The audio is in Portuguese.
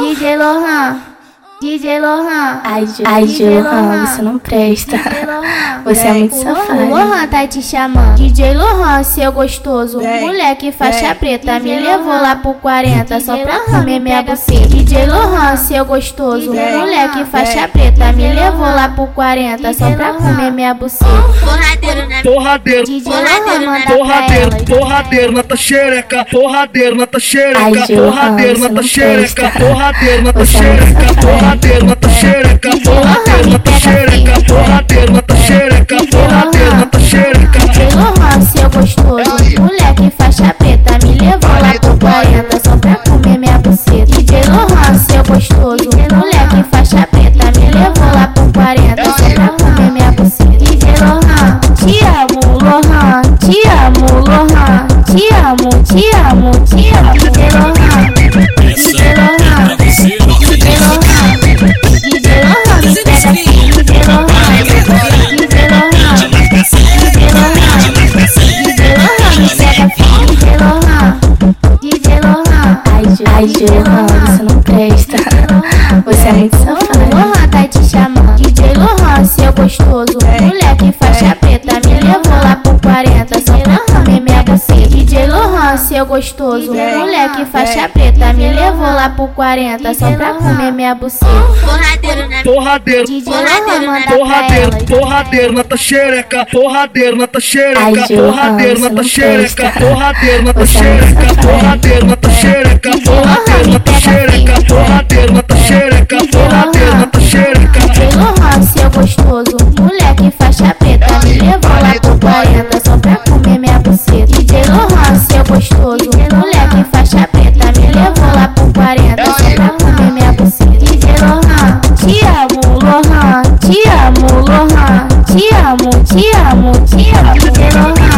DJ Lohan. DJ Lohan. Ai, Ju, Ai, Ju Lohan, você não presta. Você é muito safado. Lohan tá te chamando. DJ Lohan, seu gostoso. Moleque faixa preta, me levou lá pro 40 só pra comer minha buceta. DJ Lohan, seu gostoso. Moleque faixa preta, me levou lá pro 40 só pra comer minha buceta. Porradeiro na Porradeiro, DJ Lohan manda pra porradeiro, porradeiro na tua xereca, porradeiro na tua xereca, porradeiro na tua xereca, porradeiro na tua é xereca, tua xereca, seu gostoso. Moleque faixa preta, me levou lá pro 40 só pra comer minha buceta. DJ Lohan, seu gostoso. Moleque faixa preta, me levou lá pro 40 só pra comer minha buceta. DJ Lohan, te amo, Lohan. Te amo, Lohan. Te amo, te amo, te amo. DJ Lohan, Ai, Lohan, você não presta. Você é muito safado. Lohan tá te chamando. DJ Lohan, seu gostoso. Moleque faixa preta, me levou lá seu gostoso. Moleque faixa preta, me levou lá pro 40 só pra comer minha buceta. porradeiro na Porradeiro, porradeiro, ela. porradeiro na tua xereca, porradeiro na tua xereca, porradeiro na tua xereca, porradeiro na tua xereca, porradeiro na tua xereca, porradeiro na tua xereca, porradeiro na tua xereca, porradeiro na tua xereca. Seu gostoso. Moleque faixa preta, me levou lá pro 40 só pra mochila, mochila, mochila.